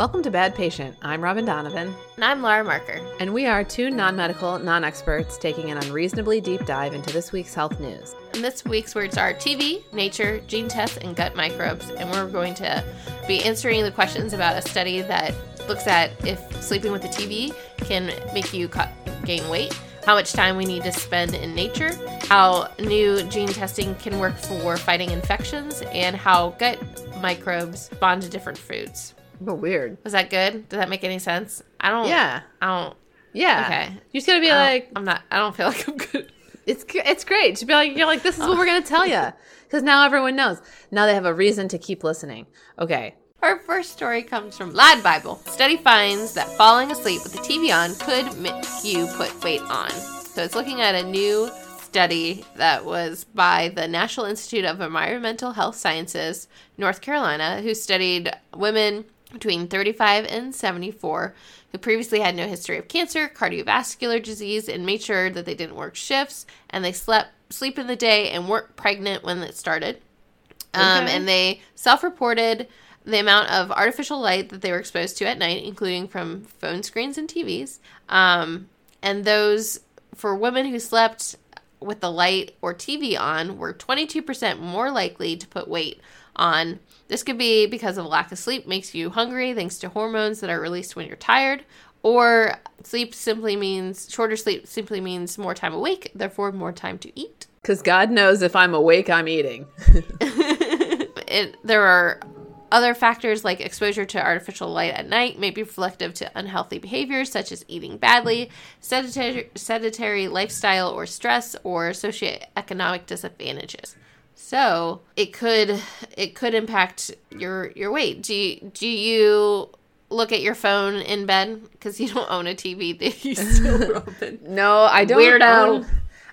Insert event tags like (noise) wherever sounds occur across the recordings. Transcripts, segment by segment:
Welcome to Bad Patient. I'm Robin Donovan, And I'm Laura Marker. and we are two non medical, non experts taking an unreasonably deep dive into this week's health news. And this week's words are TV, nature, gene tests, and gut microbes. And we're going to be answering the questions about a study that looks at if sleeping with the TV can make you gain weight, how much time we need to spend in nature, how new gene testing can work for fighting infections, and how gut microbes bond to different foods. But weird. Was that good? Did that make any sense? I don't. Yeah. I don't. Yeah. Okay. You just gotta be like, I'm not. I don't feel like I'm good. it's it's great to be like, you're like, this is what we're gonna tell you. (laughs) Because now everyone knows. Now they have a reason to keep listening. Okay. Our first story comes from Lad Bible. Study finds that falling asleep with the TV on could make you put weight on. So it's looking at a new study that was by the National Institute of Environmental Health Sciences, North Carolina, who studied women between 35 and 74 who previously had no history of cancer, cardiovascular disease, and made sure that they didn't work shifts and they slept sleep in the day and weren't pregnant when it started. Um, Okay. and they self-reported the amount of artificial light that they were exposed to at night, including from phone screens and TVs. Um, and those for women who slept with the light or TV on were 22% more likely to put weight on. This could be because of lack of sleep makes you hungry thanks to hormones that are released when you're tired, or sleep simply means shorter sleep simply means more time awake, therefore more time to eat. Because God knows if I'm awake, I'm eating. (laughs) it, there are other factors like exposure to artificial light at night may be reflective to unhealthy behaviors such as eating badly, sedentary, sedentary lifestyle or stress, or socioeconomic disadvantages. So it could it could impact your your weight. Do you, do you look at your phone in bed because you don't own a TV? Do you (laughs) still, Robin? No, I don't Weirdo. own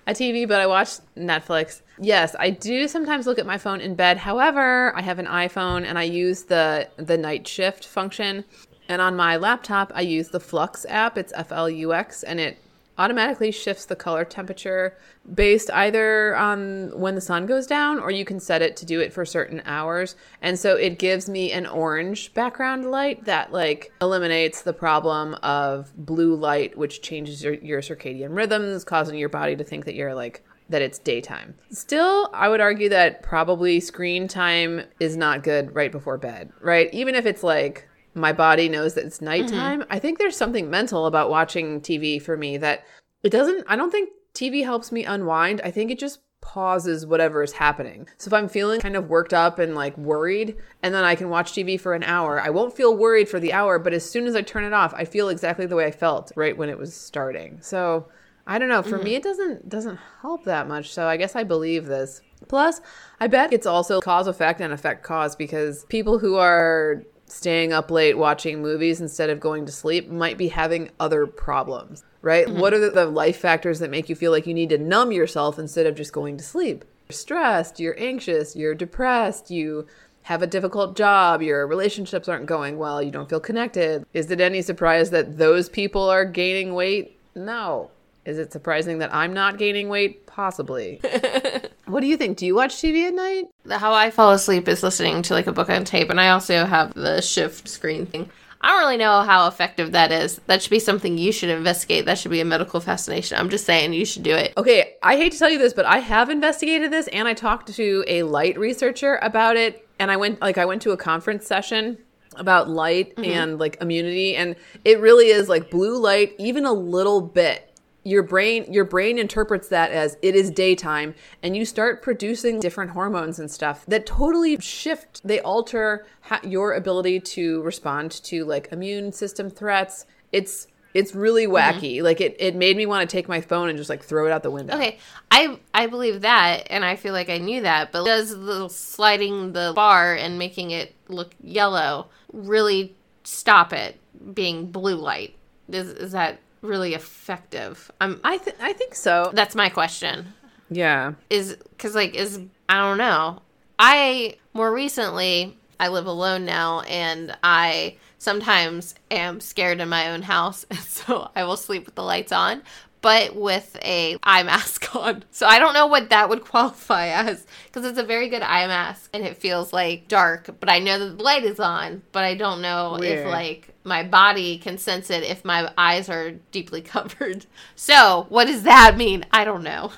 a TV, but I watch Netflix. Yes, I do sometimes look at my phone in bed. However, I have an iPhone and I use the the night shift function. And on my laptop, I use the Flux app. It's F L U X and it automatically shifts the color temperature based either on when the sun goes down or you can set it to do it for certain hours. And so it gives me an orange background light that like eliminates the problem of blue light which changes your, your circadian rhythms, causing your body to think that you're like that it's daytime. Still, I would argue that probably screen time is not good right before bed, right? Even if it's like my body knows that it's mm-hmm. nighttime. I think there's something mental about watching TV for me that it doesn't, I don't think TV helps me unwind. I think it just pauses whatever is happening. So if I'm feeling kind of worked up and like worried, and then I can watch TV for an hour, I won't feel worried for the hour, but as soon as I turn it off, I feel exactly the way I felt right when it was starting. So I don't know. For mm-hmm. me, it doesn't doesn't help that much. So I guess I believe this. Plus, I bet it's also cause effect and effect cause because people who are staying up late watching movies instead of going to sleep might be having other problems, right? Mm-hmm. What are the, the life factors that make you feel like you need to numb yourself instead of just going to sleep? You're stressed, you're anxious, you're depressed, you have a difficult job, your relationships aren't going well, you don't feel connected. Is it any surprise that those people are gaining weight? No. Is it surprising that I'm not gaining weight? Possibly. (laughs) what do you think? Do you watch TV at night? How I fall asleep is listening to like a book on tape, and I also have the shift screen thing. I don't really know how effective that is. That should be something you should investigate. That should be a medical fascination. I'm just saying you should do it. Okay, I hate to tell you this, but I have investigated this and I talked to a light researcher about it and I went like I went to a conference session about light mm-hmm. and like immunity and it really is like blue light even a little bit your brain your brain interprets that as it is daytime and you start producing different hormones and stuff that totally shift they alter ha- your ability to respond to like immune system threats it's it's really mm-hmm. wacky like it, it made me want to take my phone and just like throw it out the window Okay, I I believe that, and I feel like I knew that. But does the sliding the bar and making it look yellow really stop it being blue light? Is is that really effective? I'm. I th- I think so. That's my question. Yeah. is because like is i don't know i more recently i live alone now and i sometimes am scared in my own house (laughs) and so i will sleep with the lights on but with a eye mask (laughs) on. So I don't know what that would (laughs) qualify as because it's a very good eye mask and it feels like dark, but I know that the light is on, but I don't know Weird. if like my body can sense it if my eyes are deeply (laughs) covered. So, what does that mean? I don't know.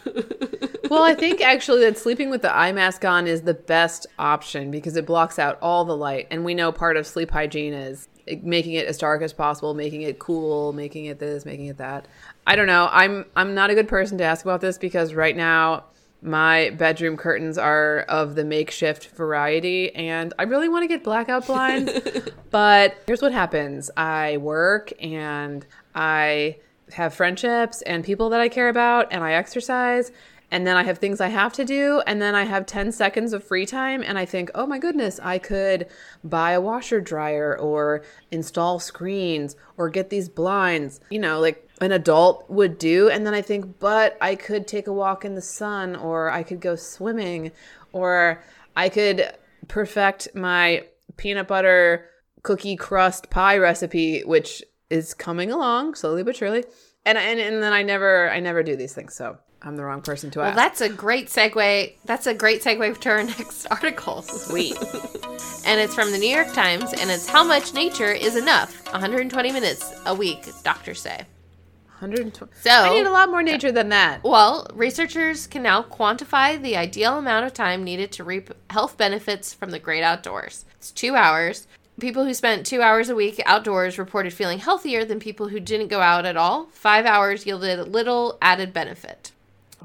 well, I think actually that sleeping with the eye mask on is the best option because it blocks out all the light. And we know part of sleep hygiene is making it as dark as possible, making it cool, making it this, making it that. I don't know. I'm I'm not a good person to ask about this because right now my bedroom curtains are of the makeshift variety and I really want to get blackout blinds. (laughs) but here's what happens. I work and I have friendships and people that I care about and I exercise and then I have things I have to do, and then I have 10 seconds of free time, and I think, oh my goodness, I could buy a washer dryer or install screens or get these blinds, you know, like an adult would do. And then I think, but I could take a walk in the sun, or I could go swimming, or I could perfect my peanut butter cookie crust pie recipe, which is coming along slowly but surely. And, and, and then I never, I never do these things. So I'm the wrong person to ask. well, that's a great segue. That's a great segue to our (laughs) next article. Sweet. (laughs) and it's from the New York Times, and it's How Much Nature is Enough 120 Minutes a Week, doctors say. 120. So, I need a lot more nature than that. Well, researchers can now quantify the ideal amount of time needed to reap health benefits from the great outdoors. It's two hours. People who spent two hours a week outdoors reported feeling healthier than people who didn't go out at all. Five hours yielded little added benefit.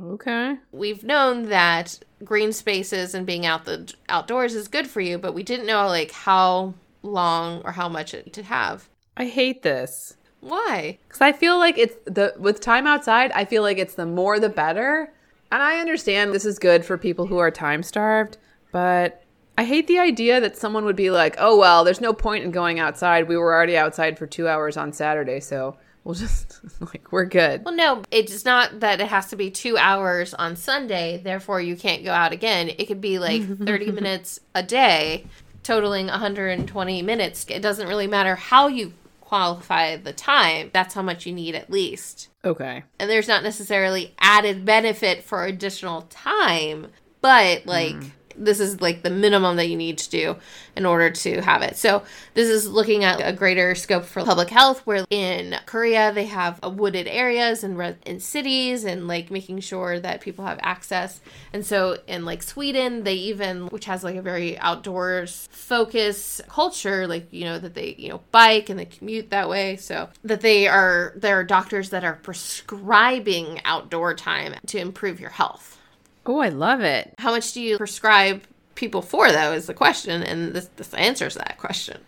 Okay. We've known that green spaces and being out the outdoors is good for you, but we didn't know like how long or how much it to have. I hate this. Why? Cuz I feel like it's the with time outside, I feel like it's the more the better. And I understand this is good for people who are time starved, but I hate the idea that someone would be like, "Oh well, there's no point in going outside. We were already outside for 2 hours on Saturday, so we'll (laughs) just like we're good. Well, no, it's not that it has to be two hours on Sunday, therefore you can't go out again. It could be like (laughs) 30 minutes a day, totaling 120 minutes. It doesn't really matter how you qualify the time, that's how much you need at least. Okay. And there's not necessarily added benefit for additional time, but like. Mm this is like the minimum that you need to do in order to have it. So this is looking at a greater scope for public health where in Korea they have uh, wooded areas and in, in cities and like making sure that people have access. And so in like Sweden they even which has like a very outdoors focus culture like you know that they you know bike and they commute that way so that they are there are doctors that are prescribing outdoor time to improve your health. Oh, I love it. How much do you prescribe people for, though, is the question, and this, this answers that question.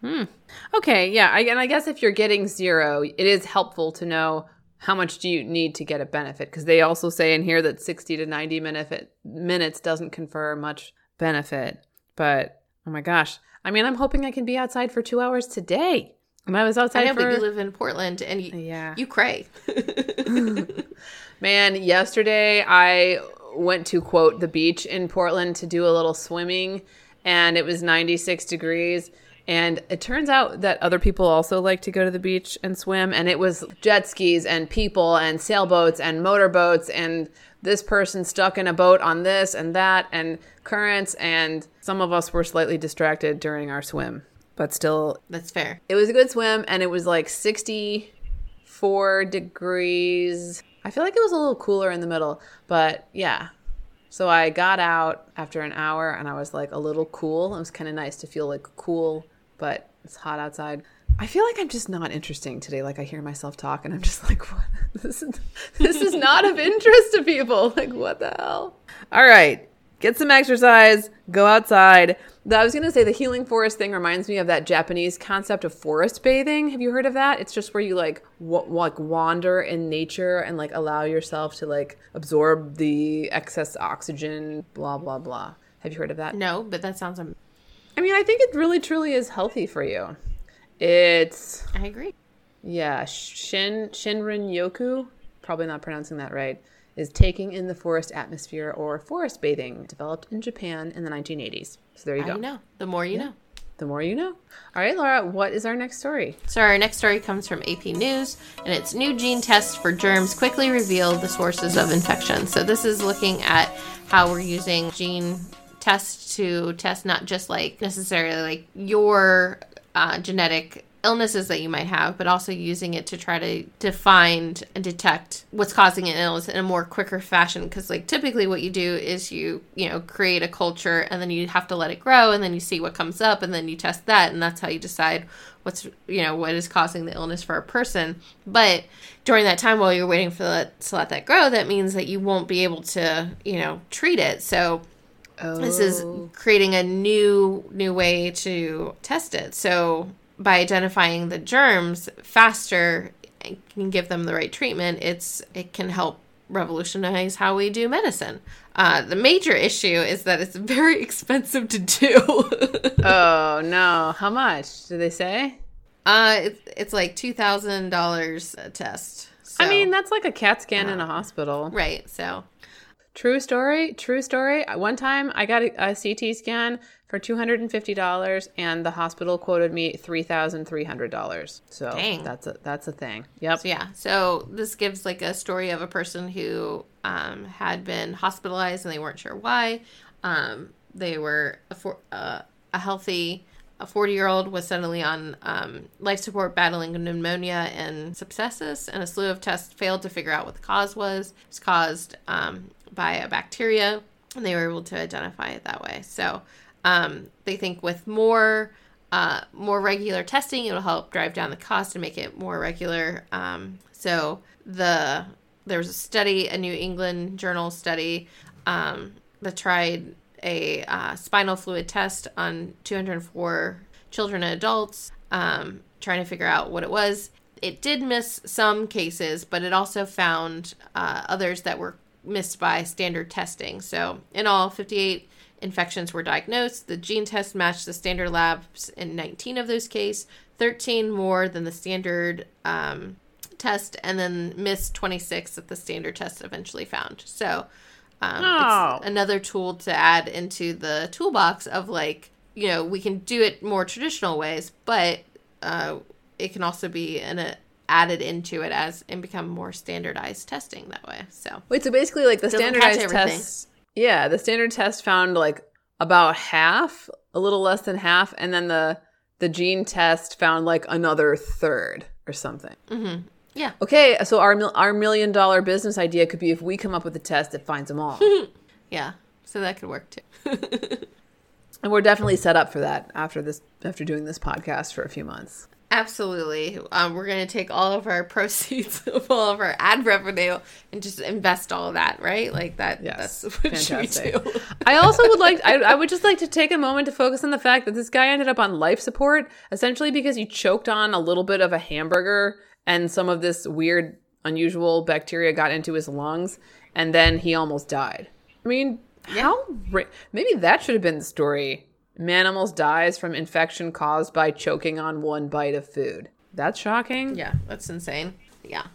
Hmm. Okay, yeah, I, and I guess if you're getting zero, it is helpful to know how much do you need to get a benefit because they also say in here that 60 to 90 minute, minutes doesn't confer much benefit. But oh my gosh, I mean, I'm hoping I can be outside for two hours today. And I was outside. I know, for... but you live in Portland, and you, yeah, you cray. (laughs) (laughs) Man, yesterday I went to quote the beach in Portland to do a little swimming and it was 96 degrees. And it turns out that other people also like to go to the beach and swim and it was jet skis and people and sailboats and motorboats and this person stuck in a boat on this and that and currents and some of us were slightly distracted during our swim but still that's fair. it was a good swim and it was like 64 degrees I feel like it was a little cooler in the middle, but yeah. So I got out after an hour and I was like a little cool. It was kind of nice to feel like cool, but it's hot outside. I feel like I'm just not interesting today. Like I hear myself talk and I'm just (laughs) like, what? This is this is not of interest to people. Like what the hell? All right. Get some exercise, go outside. I was going to say the healing forest thing reminds me of that Japanese concept of forest bathing. Have you heard of that? It's just where you like w- like wander in nature and like allow yourself to like absorb the excess oxygen, blah blah blah. Have you heard of that? No, but that sounds I mean, I think it really truly is healthy for you. It's I agree. Yeah, Shin Shinrin Yoku, probably not pronouncing that right is taking in the forest atmosphere or forest bathing, developed in Japan in the 1980s. So there you go. You know, the more you yeah. know. the more you know. All right, Laura, what is our next story? So our next story comes from AP News, and it's new gene tests for germs quickly reveal the sources of infection. So this is looking at how we're using gene tests to test not just like necessarily like your uh, genetic illnesses that you might have, but also using it to try to, to find and detect what's causing an illness in a more quicker fashion. Because like typically what you do is you you know create a culture and then you have to let it grow and then you see what comes up and then you test that and that's how you decide what's you know what is causing the illness for a person. But during that time while you're waiting for that to let that grow, that means that you won't be able to you know treat it. So Oh. this is oh. creating a new new way to test it so by identifying the germs faster and can give them the right treatment it's it can help revolutionize how we do medicine uh, the major issue is that it's (laughs) very expensive to do (laughs) Oh no! How much do they say? uh, it's, it's like $2000 a test I mean, that's like a CAT scan in a hospital. right so True story. True story. One time I got a, a CT scan for two hundred and fifty dollars, and the hospital quoted me three thousand three hundred dollars. So Dang. that's a that's a thing. Yep. So yeah, so this gives like a story of a person who um, had been hospitalized and they weren't sure why. Um, they were a, for, uh, a healthy, a forty-year-old was suddenly on um, life support, battling pneumonia and sepsis, and a slew of tests failed to figure out what the cause was. It was caused um, by a bacteria, and they were able to identify it that way. So um, they think with more uh, more regular testing, it'll help drive down the cost and make it more regular. Um, so the there was a study, a New England Journal study um, that tried a uh, spinal fluid test on 204 children and adults, um, trying to figure out what it was. It did miss some cases, but it also found uh, others that were missed by standard testing. So in all, 58 infections were diagnosed. The gene test matched the standard labs in 19 of those cases, 13 more than the standard um, test, and then missed 26 that the standard test eventually found. So um, Oh. it's another tool to add into the toolbox of like, you know, we can do it more traditional ways, but uh, it can also be an, uh, added into it as and become more standardized testing that way. So Wait, so basically, like the Doesn't standardized tests. Yeah, the standard test found like about half, a little less than half, and then the the gene test found like another third or something. Mm-hmm. yeah, Okay, so our our million dollar business idea could be if we come up with a test that finds them all, (laughs) yeah. So that could work too. (laughs) and we're definitely set up for that after this after doing this podcast for a few months. Absolutely. Um, we're going to take all of our (laughs) proceeds of all of our ad revenue and just invest all of that, right? Like that. Yes, That's (laughs) what fantastic. we do. (laughs) I also would like I, I would just like to take a moment to focus on the fact that this guy ended up on life support essentially because he choked on a little bit of a hamburger and some of this weird unusual bacteria got into his lungs and then he almost died. I mean, how ra- maybe that should have been the story. Man almost dies from infection caused by choking on one bite of food. That's shocking. yeah, that's insane. Yeah.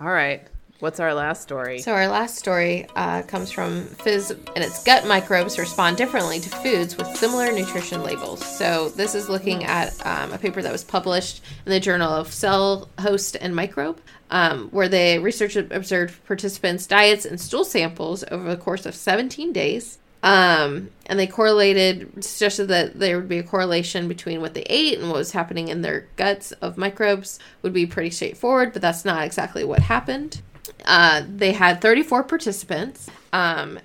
All right. What's our last story? So our last story uh, comes from Phys, and its gut microbes respond differently to foods with similar nutrition labels. So this is looking at um, a paper that was published in the Journal of Cell Host and Microbe, um, where the research observed participants' diets and stool samples over the course of 17 days. Um, and they correlated, suggested that there would be a correlation between what they ate and what was happening in their guts of microbes would be pretty straightforward, but that's not exactly what happened. Uh, they had 34 participants, um,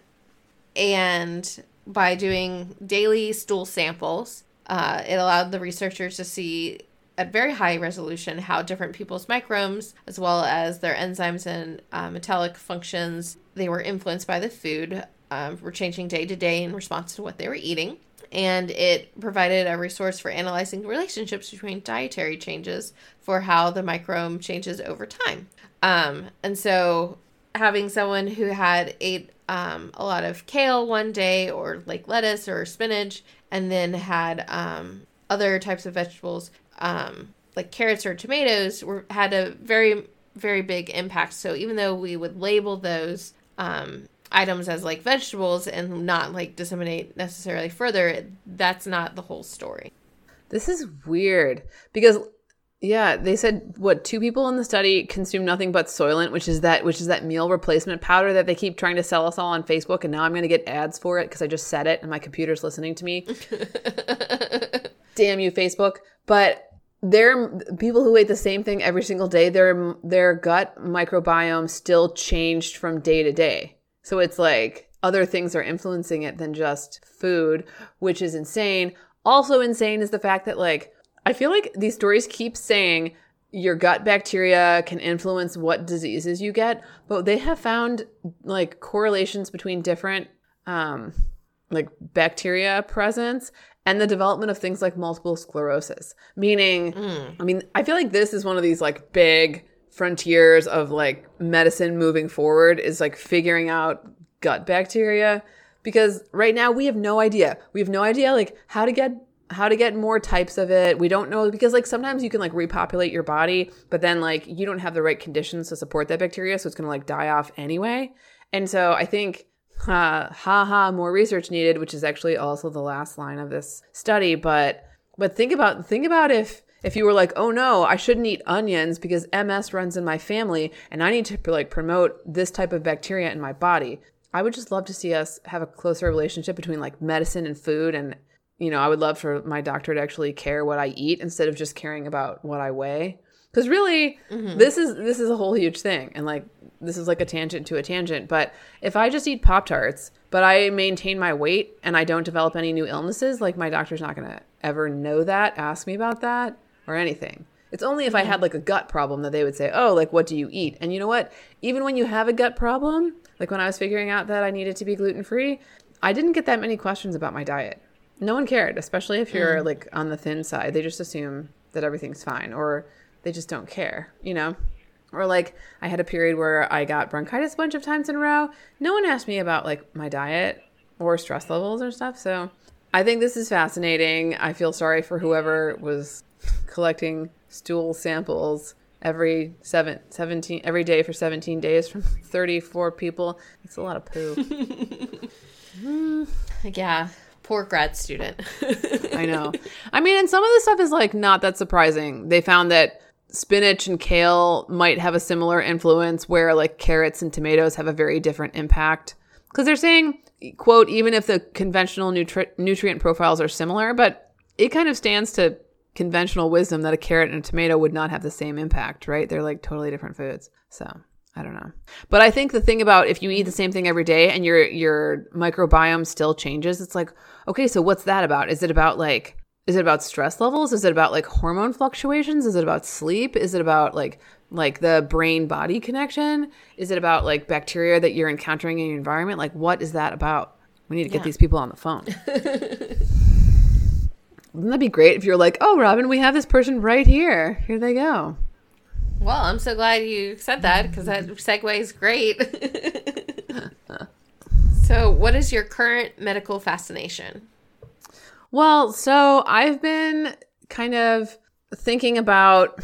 and by doing daily stool samples, uh, it allowed the researchers to see at very high resolution how different people's microbes, as well as their enzymes and uh, metabolic functions, they were influenced by the food, um, were changing day to day in response to what they were eating. And it provided a resource for analyzing relationships between dietary changes for how the microbe changes over time. Um, and so having someone who had ate um, a lot of kale one day or like lettuce or spinach and then had um, other types of vegetables um, like carrots or tomatoes were had a very very big impact so even though we would label those um, items as like vegetables and not like disseminate necessarily further that's not the whole story This is weird because yeah, they said what two people in the study consume nothing but Soylent, which is that which is that meal replacement powder that they keep trying to sell us all on Facebook, and now I'm going to get ads for it because I just said it and my computer's listening to me. (laughs) Damn you, Facebook! But they're people who ate the same thing every single day. Their their gut microbiome still changed from day to day, so it's like other things are influencing it than just food, which is insane. Also insane is the fact that like I feel like these stories keep saying your gut bacteria can influence what diseases you get, but they have found like correlations between different um like bacteria presence and the development of things like multiple sclerosis. Meaning, mm. I mean, I feel like this is one of these like big frontiers of like medicine moving forward is like figuring out gut bacteria because right now we have no idea. We have no idea like how to get how to get more types of it. We don't know because like sometimes you can like repopulate your body, but then like you don't have the right conditions to support that bacteria, so it's going to like die off anyway. And so I think uh, ha ha more research needed, which is actually also the last line of this study, but but think about think about if if you were like, "Oh no, I shouldn't eat onions because MS runs in my family and I need to like promote this type of bacteria in my body." I would just love to see us have a closer relationship between like medicine and food and you know, I would love for my doctor to actually care what I eat instead of just caring about what I weigh. Cuz really mm-hmm. this is this is a whole huge thing and like this is like a tangent to a tangent, but if I just eat Pop Tarts, but I maintain my weight and I don't develop any new illnesses, like my doctor's not going to ever know that, ask me about that or anything. It's only if I had like a gut problem that they would say, "Oh, like what do you eat?" And you know what? Even when you have a gut problem, like when I was figuring out that I needed to be gluten free, I didn't get that many questions about my diet. No one cared, especially if you're mm. like on the thin side. They just assume that everything's fine or they just don't care, you know? Or like I had a period where I got bronchitis a bunch of times in a row. No one asked me about like my diet or stress levels or stuff. So I think this is fascinating. I feel sorry for whoever was collecting stool samples every seven, 17 every day for 17 days from (laughs) 34 people. It's a lot of poo mm. (laughs) yeah. Poor grad student. (laughs) I know. I mean and some of the stuff is like not that surprising. They found that spinach and kale might have a similar influence where like carrots and tomatoes have a very different impact. Because they're saying quote even if the conventional nutri- nutrient profiles are similar but it kind of stands to conventional wisdom that a carrot and a tomato would not have the same impact, right? They're like totally different foods. So I don't know. But I think the thing about if you eat the same thing every day and your your microbiome still changes, it's like, okay, so what's that about? Is it about like is it about stress levels? Is it about like hormone fluctuations? Is it about sleep? Is it about like like the brain body connection? Is it about like bacteria that you're encountering in your environment? Like what is that about? We need to get these people on the phone. (laughs) Wouldn't that be great if you're like, oh, Robin, we have this person right here. Here they go. Well, I'm so glad you said that because that segue is great. (laughs) so, what is your current medical fascination? Well, so I've been kind of thinking about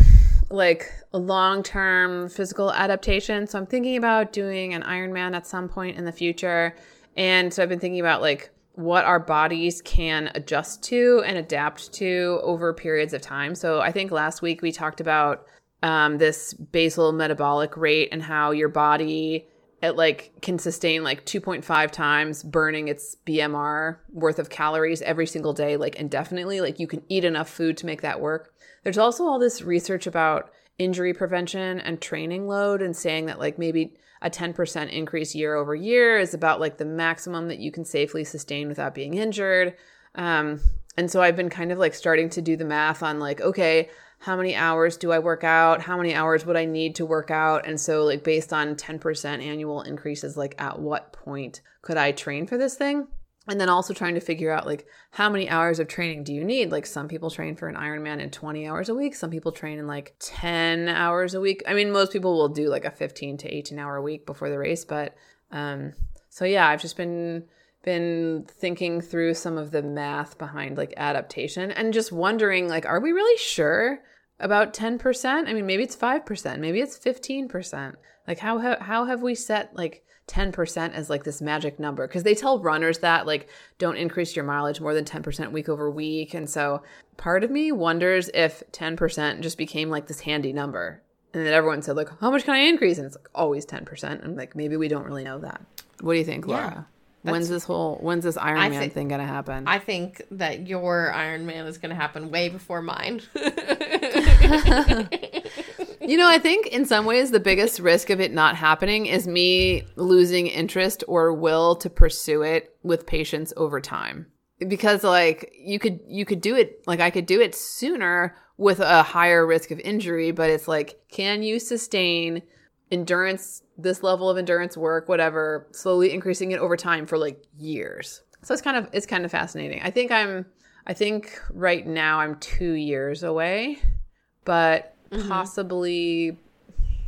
like a long term physical adaptation. So, I'm thinking about doing an Ironman at some point in the future. And so, I've been thinking about like what our bodies can adjust to and adapt to over periods of time. So I think last week we talked about um, this basal metabolic rate and how your body it like can sustain like 2.5 times burning its BMR worth of calories every single day, like indefinitely. Like you can eat enough food to make that work. There's also all this research about injury prevention and training load and saying that like maybe a 10% increase year over year is about like the maximum that you can safely sustain without being injured. Um, and so I've been kind of like starting to do the math on like, okay, how many hours do I work out? How many hours would I need to work out? And so, like, based on 10% annual increases, like, at what point could I train for this thing? And then also trying to figure out like how many hours of training do you need? Like some people train for an ironman in 20 hours a week. Some people train in like 10 hours a week. I mean most people will do like a 15 to 18 hour week before the race but um so yeah i've just been been thinking through some of the math behind like adaptation and just wondering like are we really sure about 10% i mean maybe it's 5% maybe it's 15% like how how have we set like 10% as like this magic number because they tell runners that like don't increase your mileage more than 10% week over week. And so part of me wonders if 10% just became like this handy number. And then everyone said like how much can i increase? And it's like always 10% and like maybe we don't really know that. What do you think laura? Yeah, when's this whole when's this iron I man think- thing gonna happen? I think that your Iron Man is going to happen way before mine. (laughs) (laughs) You know, I think in some ways the biggest risk of it not happening is me losing interest or will to pursue it with patience over time. Because like you could you could do it like I could do it sooner with a higher risk of injury, but it's like can you sustain endurance this level of endurance work whatever slowly increasing it over time for like years. So it's kind of it's kind of fascinating. I think I'm I think right now I'm 2 years away, but possibly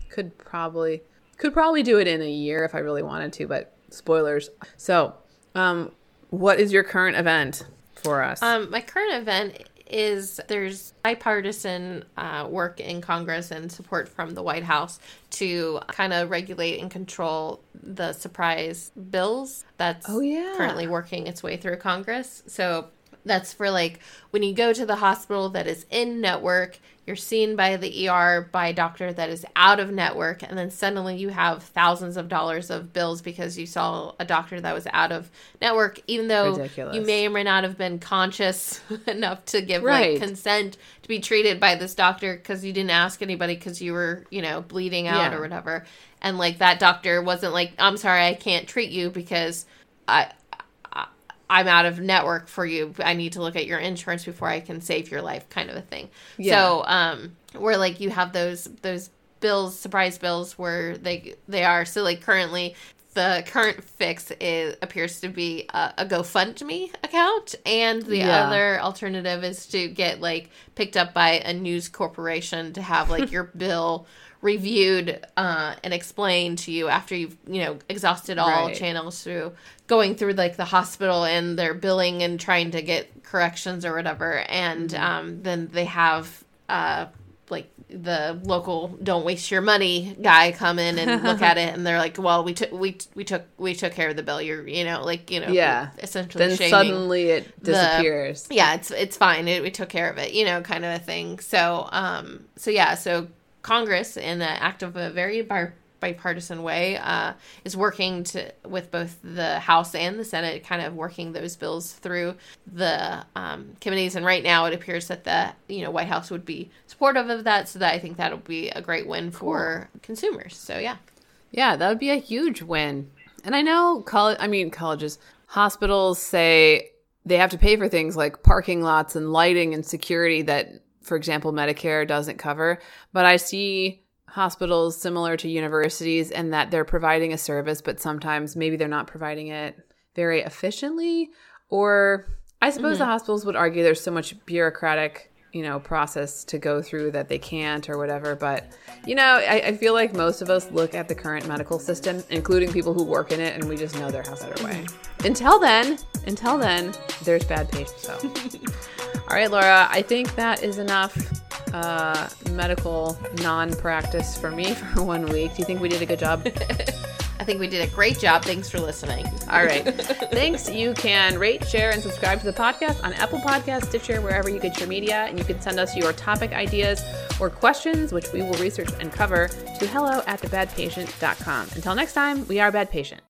could probably could probably do it in a year if I really wanted to, but spoilers. So, um what is your current event for us? Um, my current event is there's bipartisan uh, work in Congress and support from the White House to kind of regulate and control the surprise bills that's Oh, yeah. currently working its way through Congress. So that's for like when you go to the hospital that is in network, you're seen by the ER by a doctor that is out of network, and then suddenly you have thousands of dollars of bills because you saw a doctor that was out of network, even though Ridiculous. you may or may not have been conscious (laughs) enough to give Right. like consent to be treated by this doctor because you didn't ask anybody because you were, you know, bleeding out Yeah. or whatever. And like that doctor wasn't like, I'm sorry, I can't treat you because I, I I'm out of network for you. I need to look at your insurance before I can save your life, kind of a thing. Yeah. So, um, where like you have those those bills, surprise bills, where they they are. So like currently, the current fix is appears to be a, a GoFundMe account, and the Yeah. other alternative is to get like picked up by a news corporation to have like your (laughs) bill reviewed uh, and explained to you after you've you know exhausted all Right. channels through going through like the hospital and their billing and trying to get corrections or whatever and Mm-hmm. um, then they have uh, like the local don't waste your money guy come in and look at (laughs) it and they're like well we took we we took we took care of the bill you're you know like you know Yeah. essentially then suddenly it the- disappears. yeah it's it's fine it, we took care of it you know kind of a thing so um so yeah so congress in an act of a very bi- bipartisan way uh is working to with both the house and the senate kind of working those bills through the um committees. And right now it appears that the you know white house would be supportive of that so that i think that'll be a great win for consumers. So yeah. Yeah, that would be a huge win. And I know college I mean colleges, hospitals say they have to pay for things like parking lots and lighting and security that for example Medicare doesn't cover, but I see hospitals similar to universities and that they're providing a service but sometimes maybe they're not providing it very efficiently. Or I suppose the mm-hmm. hospitals would argue there's so much bureaucratic you know process to go through that they can't or whatever but you know I, I feel like most of us look at the current medical system including people who work in it and we just know there has a better way. Mm-hmm. Until then until then there's bad patients so (laughs) all right laura i think that is enough uh, medical non-practice for me (laughs) for one week do you think we did a good job (laughs) i think we did a great job thanks for listening All right. (laughs) Thanks. You can rate, share, and subscribe to the podcast on Apple Podcasts, Stitcher, wherever you get your media. And you can send us your topic ideas or questions, which we will research and cover, to hello at thebadpatient.com. Until next time, we are Bad Patient.